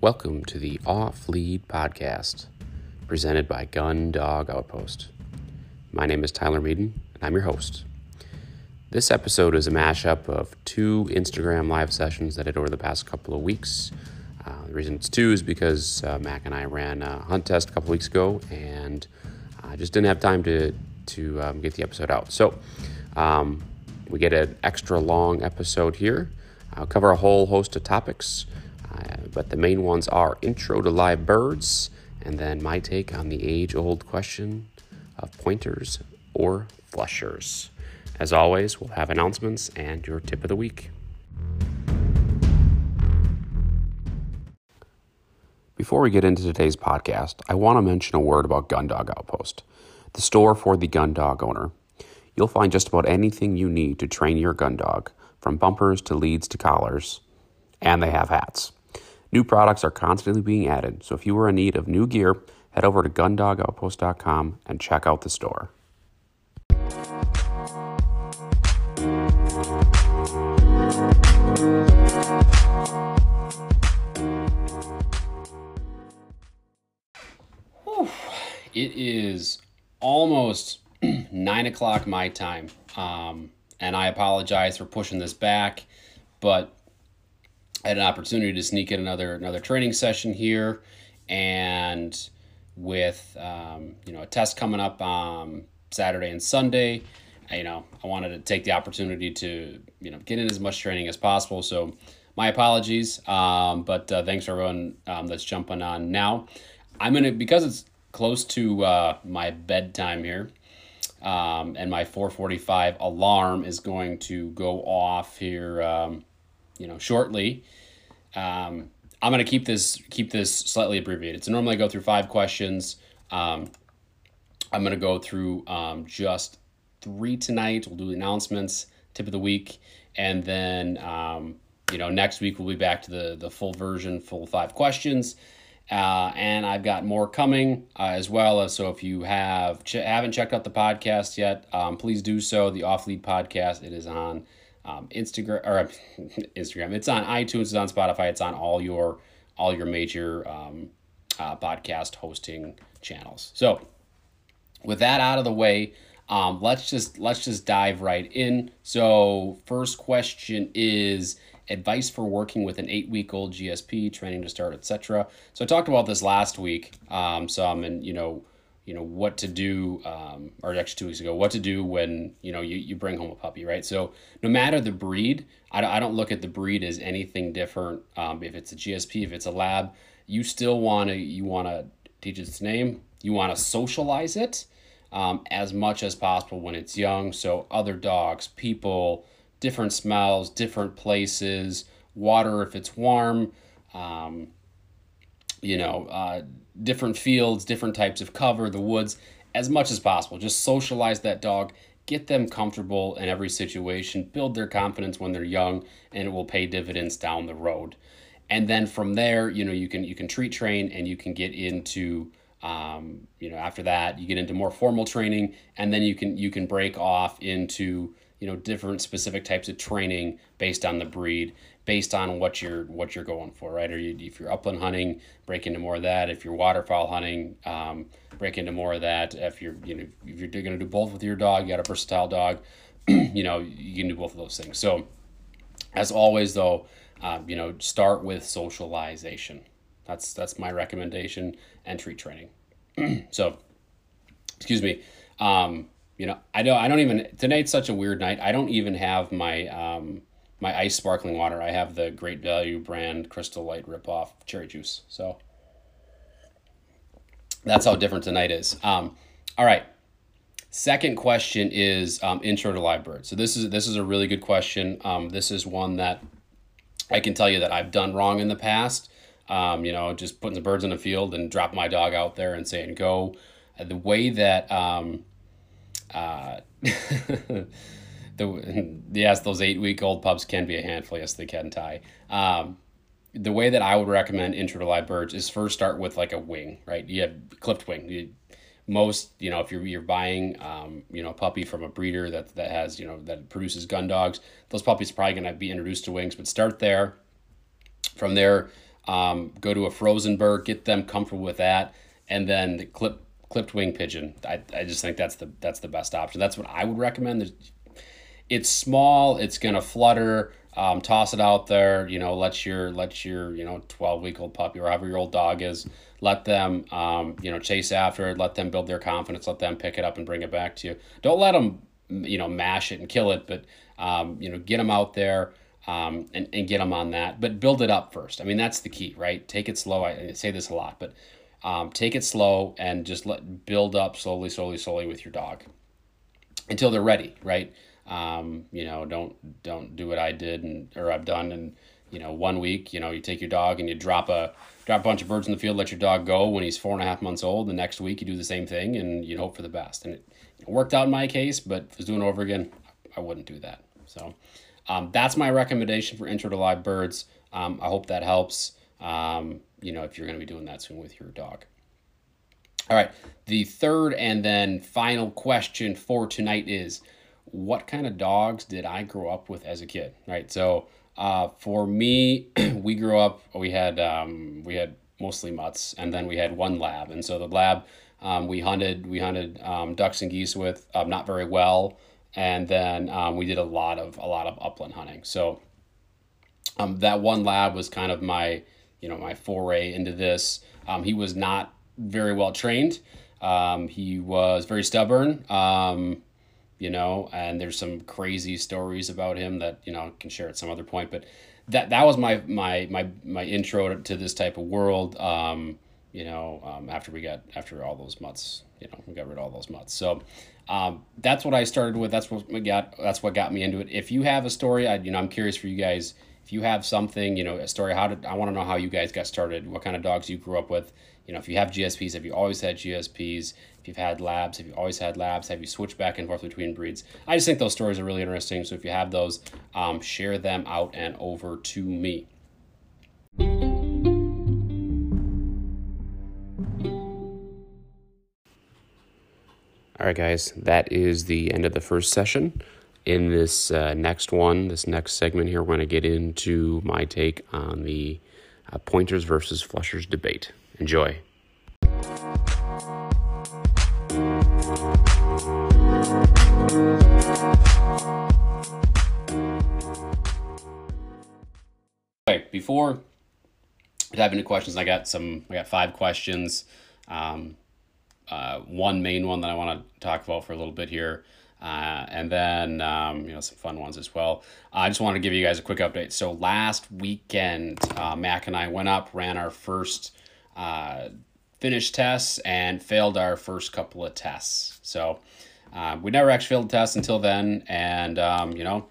Welcome to the Off Lead Podcast, presented by Gun Dog Outpost. My name is Tyler Meaden, and I'm your host. This episode is a mashup of two Instagram live sessions that I did over the past couple of weeks. Uh, the reason it's two is because uh, Mac and I ran a hunt test a couple weeks ago, and I just didn't have time to to um, get the episode out. So um, we get an extra long episode here. I'll cover a whole host of topics. Uh, but the main ones are intro to live birds, and then my take on the age old question of pointers or flushers. As always, we'll have announcements and your tip of the week. Before we get into today's podcast, I want to mention a word about Gundog Outpost, the store for the gun dog owner. You'll find just about anything you need to train your gun dog, from bumpers to leads to collars, and they have hats. New products are constantly being added, so if you are in need of new gear, head over to gundogoutpost.com and check out the store. It is almost nine o'clock my time, um, and I apologize for pushing this back, but I had an opportunity to sneak in another another training session here, and with um, you know a test coming up on Saturday and Sunday, you know I wanted to take the opportunity to you know get in as much training as possible. So my apologies, um, but uh, thanks for everyone um, that's jumping on now. I'm gonna because it's close to uh, my bedtime here. Um, and my 445 alarm is going to go off here um, you know shortly. Um, I'm gonna keep this keep this slightly abbreviated. So normally I go through five questions. Um, I'm gonna go through um, just three tonight. We'll do the announcements, tip of the week, and then um, you know next week we'll be back to the the full version, full five questions. Uh, and I've got more coming uh, as well. So, if you have ch- haven't checked out the podcast yet, um, please do so. The Off Lead Podcast. It is on um, Instagram or Instagram. It's on iTunes. It's on Spotify. It's on all your all your major um, uh, podcast hosting channels. So, with that out of the way, um, let's just let's just dive right in. So, first question is advice for working with an eight week old GSP, training to start, etc. So, I talked about this last week. Um, some and you know you know what to do um, or actually two weeks ago what to do when you know you, you bring home a puppy right? So no matter the breed i, I don't look at the breed as anything different. Um, if it's a gsp if it's a lab you still want to you want to teach its name. You want to socialize it um, as much as possible when it's young. So other dogs people different smells different places water if it's warm um, you know uh, different fields, different types of cover, the woods, as much as possible. Just socialize that dog, get them comfortable in every situation, build their confidence when they're young, and it will pay dividends down the road. And then from there, you know, you can you can treat train and you can get into um, you know after that you get into more formal training and then you can you can break off into you know different specific types of training based on the breed based on what you're what you're going for right? Or you, if you're upland hunting break into more of that. If you're waterfowl hunting um, break into more of that. If you're you know if you're going to do both with your dog you got a versatile dog you know you can do both of those things. So as always though um, you know start with socialization. That's that's my recommendation. Entry training. So excuse me. Um, you know, I don't. I don't even. Tonight's such a weird night. I don't even have my um, my ice sparkling water. I have the Great Value brand Crystal Light ripoff cherry juice. So that's how different tonight is. Um, all right. Second question is um, intro to live bird. So this is this is a really good question. Um, this is one that I can tell you that I've done wrong in the past. Um, you know, just putting the birds in the field and drop my dog out there and saying go. The way that um, uh, the yes, those eight week old pups can be a handful. Yes, they can tie. Um, the way that I would recommend intro to live birds is first start with like a wing, right? You have clipped wing. You, most, you know, if you're you're buying, um, you know, a puppy from a breeder that that has, you know, that produces gun dogs, those puppies are probably going to be introduced to wings. But start there. From there, Um, go to a frozen bird, get them comfortable with that, and then the clip clipped wing pigeon. I, I just think that's the that's the best option. That's what I would recommend. There's, it's small. It's gonna flutter. Um, toss it out there. You know, let your let your you know twelve week old puppy or however your old dog is. Let them um, you know chase after it. Let them build their confidence. Let them pick it up and bring it back to you. Don't let them you know mash it and kill it, but um, you know get them out there. Um, and, and get them on that, but build it up first. I mean, that's the key, right? Take it slow. I, I say this a lot, but um, take it slow and just let build up slowly, slowly, slowly with your dog until they're ready, right? Um, you know, don't don't do what I did and or I've done and you know one week. You know, you take your dog and you drop a drop a bunch of birds in the field, let your dog go when he's four and a half months old. The next week you do the same thing and you hope for the best. And it, it worked out in my case, but if I was doing over again, I wouldn't do that. So um, that's my recommendation for intro to live birds. Um, I hope that helps. Um, you know, if you're going to be doing that soon with your dog. All right, the third and then final question for tonight is what kind of dogs did I grow up with as a kid? Right. So uh, for me, we grew up. We had um, we had mostly mutts, and then we had one lab. And so the lab um, we hunted we hunted um, ducks and geese with um, not very well, and then um, we did a lot of a lot of upland hunting. So um, that one lab was kind of my you know my foray into this. Um, he was not very well trained. Um, he was very stubborn. Um, you know, and there's some crazy stories about him that you know I can share at some other point. But that that was my my my my intro to this type of world. Um, you know, um, after we got after all those mutts, you know, we got rid of all those mutts. So um, that's what I started with. That's what got that's what got me into it. If you have a story, I you know I'm curious for you guys. If you have something, you know, a story, how did I want to know how you guys got started? What kind of dogs you grew up with? You know, if you have GSPs, have you always had GSPs? If you've had labs, have you always had labs? Have you switched back and forth between breeds? I just think those stories are really interesting. So if you have those, um, share them out and over to me. All right, guys, that is the end of the first session. In this uh, next one, this next segment here, we're going to get into my take on the uh, pointers versus flushers debate. Enjoy. Okay, before dive into questions, I got some. I got five questions. Um, uh, one main one that I want to talk about for a little bit here, uh, and then um, you know some fun ones as well. I just want to give you guys a quick update. So last weekend, uh, Mac and I went up, ran our first uh, finished tests, and failed our first couple of tests. So uh, we never actually failed a test until then, and um, you know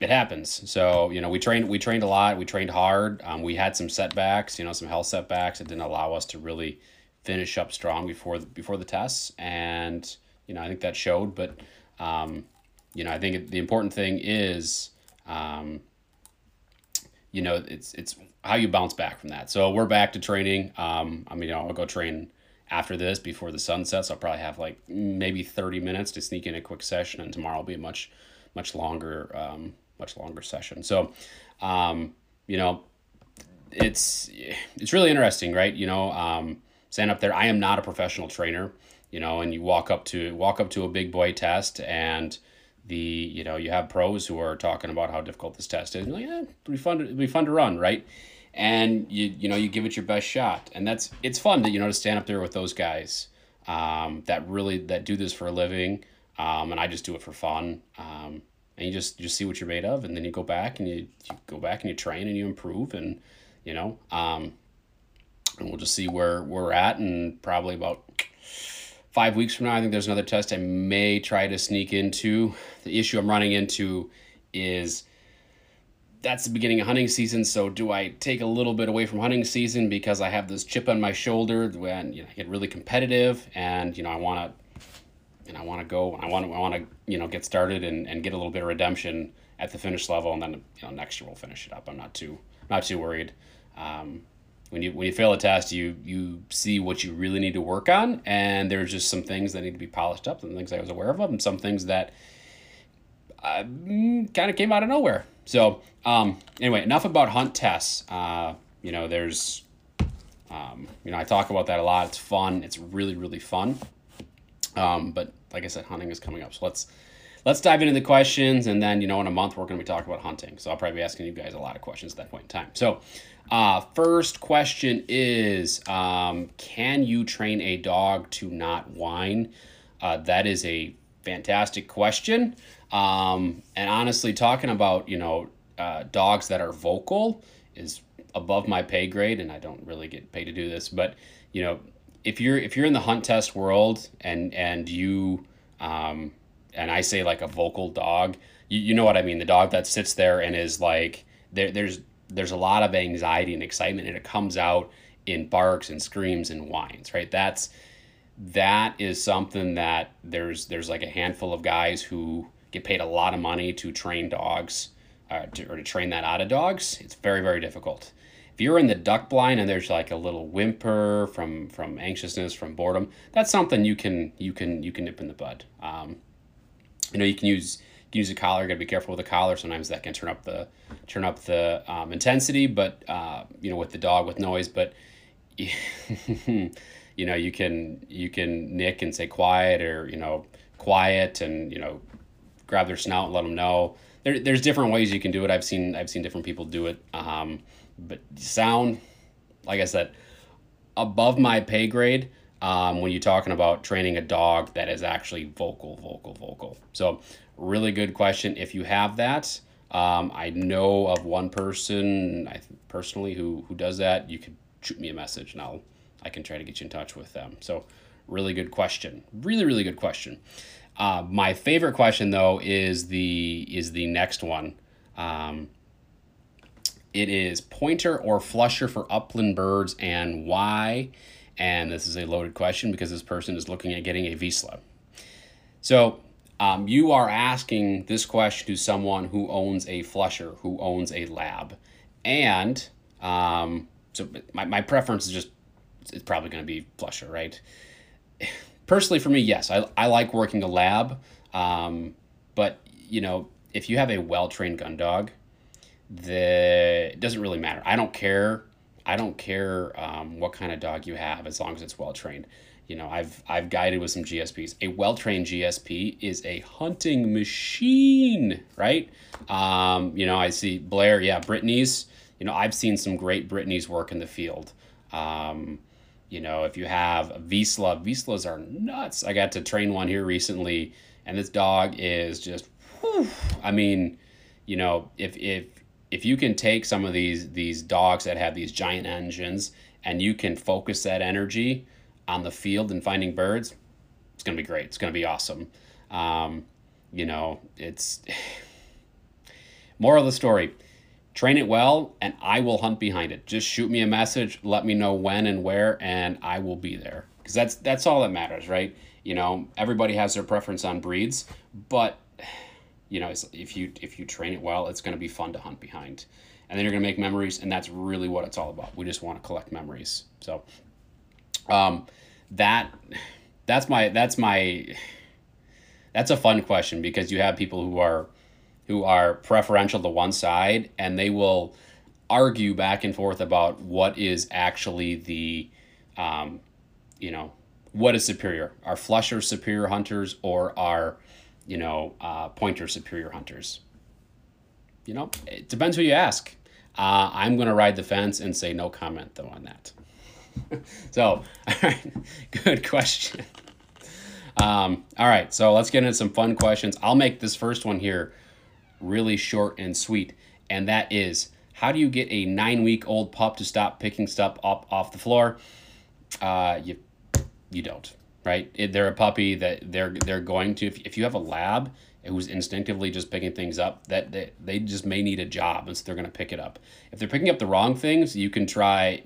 it happens. So you know, we trained we trained a lot. We trained hard. Um, we had some setbacks. You know, some health setbacks that didn't allow us to really finish up strong before the, before the tests, and you know, I think that showed. But um, you know, I think the important thing is, um, you know, it's it's how you bounce back from that. So we're back to training. Um, I mean, I'll go train after this before the sun sets. I'll probably have like maybe thirty minutes to sneak in a quick session, and tomorrow will be a much much longer um, much longer session. So, um, you know, it's it's really interesting, right? You know, um, stand up there. I am not a professional trainer, you know, and you walk up to walk up to a big boy test and the you know you have pros who are talking about how difficult this test is. You're like, yeah, it'll be fun. To, it'll be fun to run, right? And you you know you give it your best shot, and that's it's fun to you know to stand up there with those guys um, that really that do this for a living, um, and I just do it for fun. Um, and you just just see what you're made of, and then you go back and you, you go back and you train and you improve, and you know um, and we'll just see where we're at and probably about five weeks from now i think there's another test i may try to sneak into the issue i'm running into is that's the beginning of hunting season so do i take a little bit away from hunting season because i have this chip on my shoulder when you know i get really competitive and you know i want to and I want to go, and I want to, I want to, you know, get started and, and get a little bit of redemption at the finish level, and then you know next year we'll finish it up. I'm not too not too worried. Um, when you when you fail a test, you you see what you really need to work on, and there's just some things that need to be polished up, and things I was aware of, and some things that uh, kind of came out of nowhere. So um, anyway, enough about hunt tests. Uh, you know, there's, um, you know, I talk about that a lot. It's fun. It's really, really fun. Um, but like I said, hunting is coming up. So let's let's dive into the questions, and then you know, in a month we're going to be talking about hunting. So I'll probably be asking you guys a lot of questions at that point in time. So, uh, first question is, um, can you train a dog to not whine? Uh, that is a fantastic question. Um, and honestly, talking about you know uh, dogs that are vocal is above my pay grade, and I don't really get paid to do this. But you know, if you're if you're in the hunt test world and and you um, and I say like a vocal dog, you, you know what I mean. The dog that sits there and is like there there's there's a lot of anxiety and excitement, and it comes out in barks and screams and whines. Right, that's that is something that there's there's like a handful of guys who get paid a lot of money to train dogs uh, to, or to train that out of dogs. It's very very difficult. If you're in the duck blind and there's like a little whimper from from anxiousness from boredom, that's something you can you can you can nip in the bud. Um, you know you can use you can use a collar. You gotta be careful with a collar. Sometimes that can turn up the turn up the um, intensity, but uh, you know with the dog with noise, but. you know you can you can nick and say quiet or you know quiet and you know grab their snout and let them know there, there's different ways you can do it i've seen i've seen different people do it um, but sound like i said above my pay grade um, when you're talking about training a dog that is actually vocal vocal vocal so really good question if you have that um, i know of one person I, personally who who does that you could shoot me a message and i'll I can try to get you in touch with them. So, really good question. Really, really good question. Uh, my favorite question though is the is the next one. Um, it is pointer or flusher for upland birds and why? And this is a loaded question because this person is looking at getting a Vizsla. So um, you are asking this question to someone who owns a flusher, who owns a lab. And um, so my, my preference is just it's probably going to be flusher, right? Personally, for me, yes, I, I like working a lab, um, but you know, if you have a well trained gun dog, the it doesn't really matter. I don't care. I don't care um, what kind of dog you have as long as it's well trained. You know, I've I've guided with some GSPs. A well trained GSP is a hunting machine, right? Um, you know, I see Blair, yeah, Brittany's. You know, I've seen some great Brittany's work in the field. Um, you know, if you have a Vizsla, Vizslas are nuts. I got to train one here recently, and this dog is just, whew, I mean, you know, if if if you can take some of these these dogs that have these giant engines and you can focus that energy on the field and finding birds, it's gonna be great. It's gonna be awesome. Um, you know, it's moral of the story train it well and I will hunt behind it. Just shoot me a message, let me know when and where and I will be there. Cuz that's that's all that matters, right? You know, everybody has their preference on breeds, but you know, if you if you train it well, it's going to be fun to hunt behind. And then you're going to make memories and that's really what it's all about. We just want to collect memories. So um that that's my that's my that's a fun question because you have people who are who are preferential to one side and they will argue back and forth about what is actually the um, you know what is superior are flusher superior hunters or are you know uh, pointer superior hunters. You know it depends who you ask. Uh, i'm going to ride the fence and say no comment though on that. So all right good question. Um, all right so let's get into some fun questions. I'll make this first one here really short and sweet, and that is how do you get a nine week old pup to stop picking stuff up off the floor? Uh, you you don't, right? They're a puppy that they're they're going to. If, if you have a lab who's instinctively just picking things up, that they, they just may need a job, and so they're going to pick it up. If they're picking up the wrong things, you can try.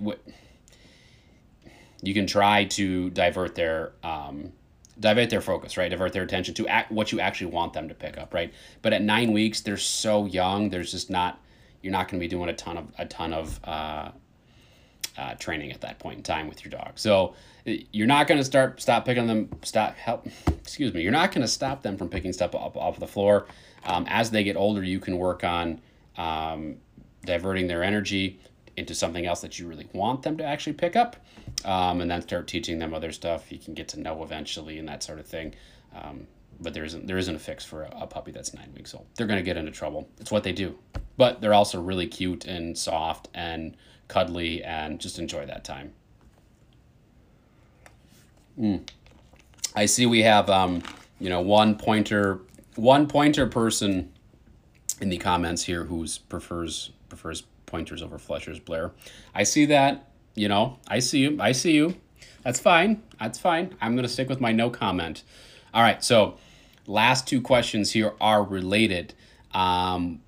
You can try to divert their um, divert their focus, right? Divert their attention to act, what you actually want them to pick up, right? But at nine weeks, they're so young. There's just not you're not going to be doing a ton of a ton of uh, uh, training at that point in time with your dog. So you're not going to start stop picking them stop help. Excuse me. You're not going to stop them from picking stuff up off the floor. Um, as they get older, you can work on um, diverting their energy. into something else that you really want them to actually pick up, um, and then start teaching them other stuff you can get to know eventually and that sort of thing. Um, but there isn't there isn't a fix for a, a puppy that's nine weeks old. They're going to get into trouble. It's what they do. But they're also really cute and soft and cuddly and just enjoy that time. Mm. I see we have um, you know one pointer one pointer person in the comments here who prefers prefers pointers over flushers Blair. I see that, you know, I see you. I see you. That's fine. That's fine. I'm to stick with my no comment. All right, so last two questions here are related. Um,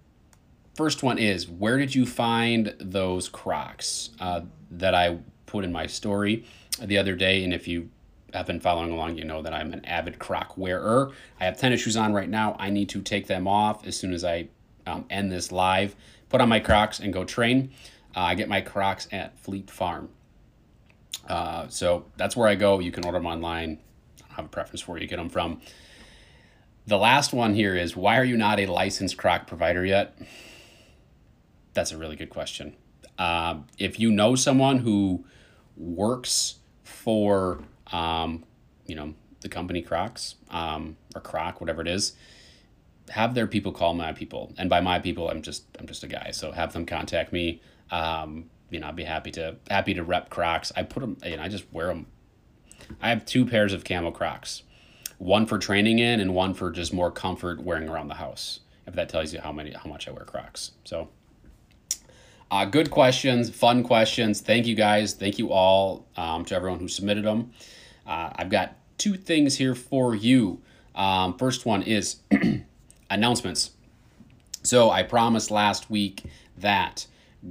first one is where did you find those Crocs uh, that I put in my story the other day? And if you have been following along, you know that I'm an avid Croc wearer. I have tennis shoes on right now. I need to take them off as soon as I um, end this live, put on my Crocs, and go train. Uh, I get my Crocs at Fleet Farm. Uh, so that's where I go. You can order them online. I don't have a preference for where you get them from. The last one here is why are you not a licensed Croc provider yet? That's a really good question. Uh, if you know someone who works for, um, you know, the company Crocs um, or Croc, whatever it is, have their people call my people, and by my people, I'm just I'm just a guy. So have them contact me. Um, you know, I'd be happy to happy to rep Crocs. I put them, you know, I just wear them. I have two pairs of camo Crocs, one for training in, and one for just more comfort wearing around the house. If that tells you how many how much I wear Crocs. So. Uh, good questions, fun questions. Thank you guys. Thank you all um, to everyone who submitted them. Uh, I've got two things here for you. Um, first one is announcements. So I promised last week that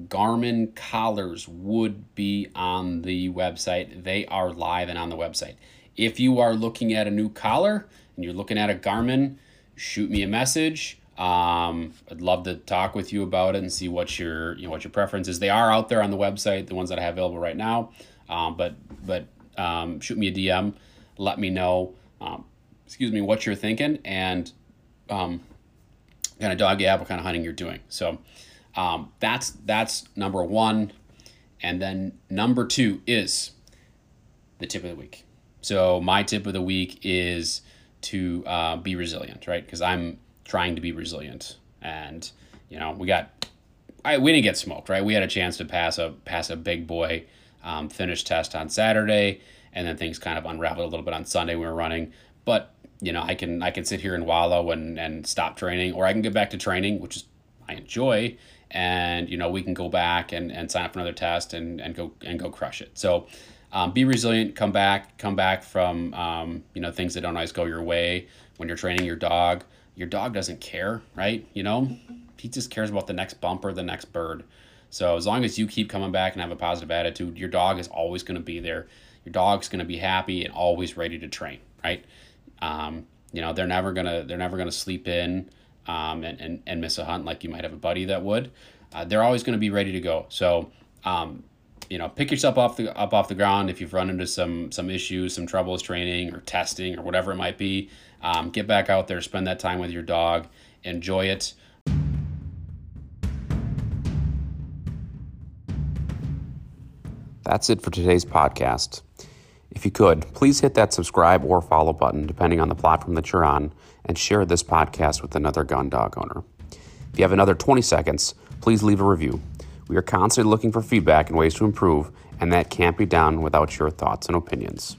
Garmin collars would be on the website. They are live and on the website. If you are looking at a new collar and you're looking at a Garmin, shoot me a message. Um, I'd love to talk with you about it and see what your you know what your preference is. They are out there on the website, the ones that I have available right now. Um, but but um, shoot me a DM, let me know. Um, excuse me, what you're thinking, and um, kind of dog what kind of hunting you're doing. So um, that's that's number one, and then number two is the tip of the week. So my tip of the week is to uh, be resilient, right? Because I'm trying to be resilient, and you know we got I we didn't get smoked, right? We had a chance to pass a pass a big boy um, finish test on Saturday, and then things kind of unraveled a little bit on Sunday. When We were running, but you know, I can I can sit here and wallow and and stop training, or I can get back to training, which is I enjoy, and you know we can go back and, and sign up for another test and, and go and go crush it. So um, be resilient, come back, come back from um, you know things that don't always go your way when you're training your dog. Your dog doesn't care, right? You know, he just cares about the next bumper, the next bird. So as long as you keep coming back and have a positive attitude, your dog is always going to be there. Your dog's going to be happy and always ready to train, right? Um, you know, they're never gonna they're never gonna sleep in um, and, and, and miss a hunt like you might have a buddy that would. Uh, they're always gonna be ready to go. So um, you know, pick yourself off the up off the ground if you've run into some some issues, some troubles training or testing or whatever it might be. Um, get back out there, spend that time with your dog, enjoy it. That's it for today's podcast. If you could, please hit that subscribe or follow button, depending on the platform that you're on, and share this podcast with another gun dog owner. If you have another 20 seconds, please leave a review. We are constantly looking for feedback and ways to improve, and that can't be done without your thoughts and opinions.